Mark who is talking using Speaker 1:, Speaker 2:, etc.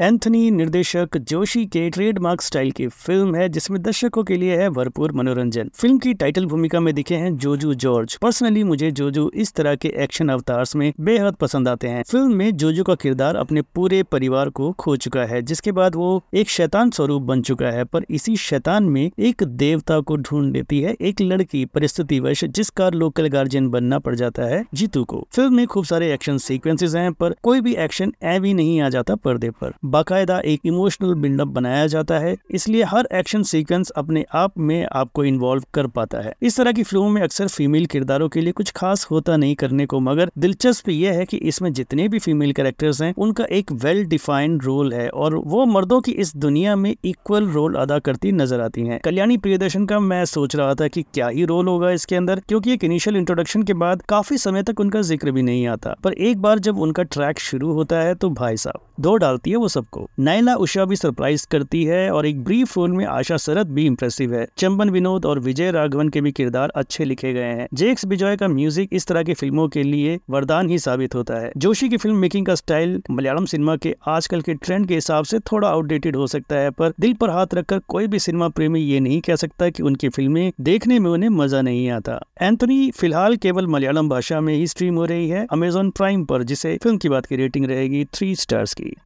Speaker 1: Anthony निर्देशक जोशी के trademark style की फ़िल्म है, जिसमें दर्शकों के लिए है भरपूर मनोरंजन। फ़िल्म की टाइटल भूमिका में दिखे हैं जोजू जॉर्ज। पर्सनली मुझे जोजू इस तरह के एक्शन अवतार में बेहद पसंद आते हैं। फ़िल्म में जोजू का किरदार अपने पूरे परिवार को खो चुका है, जिसके बाद वो एक शैतान स्वरूप बन चुका है, पर इसी शैतान में एक देवता को ढूंढ लेती है, एक लड़की परिस्थिति वश जिसका लोकल गार्जियन बनना पड़ जाता है, जीतू को। फ़िल्म में खूब सारे एक्शन सीक्वेंसेस हैं, पर कोई भी एक्शन एवी नहीं आ जाता पर्दे पर। बाकायदा एक इमोशनल बिल्डअप बनाया जाता है, इसलिए हर एक्शन सीक्वेंस अपने आप में आपको इन्वॉल्व कर पाता है। इस तरह की फ़िल्मों में अक्सर फीमेल किरदारों के लिए कुछ खास होता नहीं करने को, मगर दिलचस्प यह है कि इसमें जितने भी फीमेल कैरेक्टर्स हैं, उनका एक वेल डिफाइंड रोल है और वो मर्दों की इस दुनिया में इक्वल रोल अदा करती नज़र आती है। कल्याणी प्रियदर्शन का मैं सोच रहा था की क्या ही रोल होगा इसके अंदर, क्योंकि एक इनिशियल इंट्रोडक्शन के बाद काफ़ी समय तक उनका ज़िक्र भी नहीं आता। पर एक बार जब उनका ट्रैक शुरू होता है तो भाई साहब, दो डालती है वो सबको। नैला उषा भी सरप्राइज़ करती है और एक ब्रीफ रोल में आशा शरद भी इम्प्रेसिव है। चंबन विनोद और विजय राघवन के भी किरदार अच्छे लिखे गए हैं। जेक्स बिजॉय का म्यूज़िक इस तरह की फ़िल्मों के लिए वरदान ही साबित होता है। जोशी की फ़िल्म मेकिंग का स्टाइल मलयालम सिनेमा के आजकल के ट्रेंड के हिसाब से थोड़ा आउटडेटेड हो सकता है, पर दिल पर हाथ रखकर कोई भी सिनेमा प्रेमी ये नहीं कह सकता कि उनकी फ़िल्में देखने में उन्हें मज़ा नहीं आता। एंथनी फ़िलहाल केवल मलयालम भाषा में ही स्ट्रीम हो रही है अमेजोन प्राइम पर, जिसे फ़िल्म की बात की रेटिंग रहेगी थ्री स्टार्स की।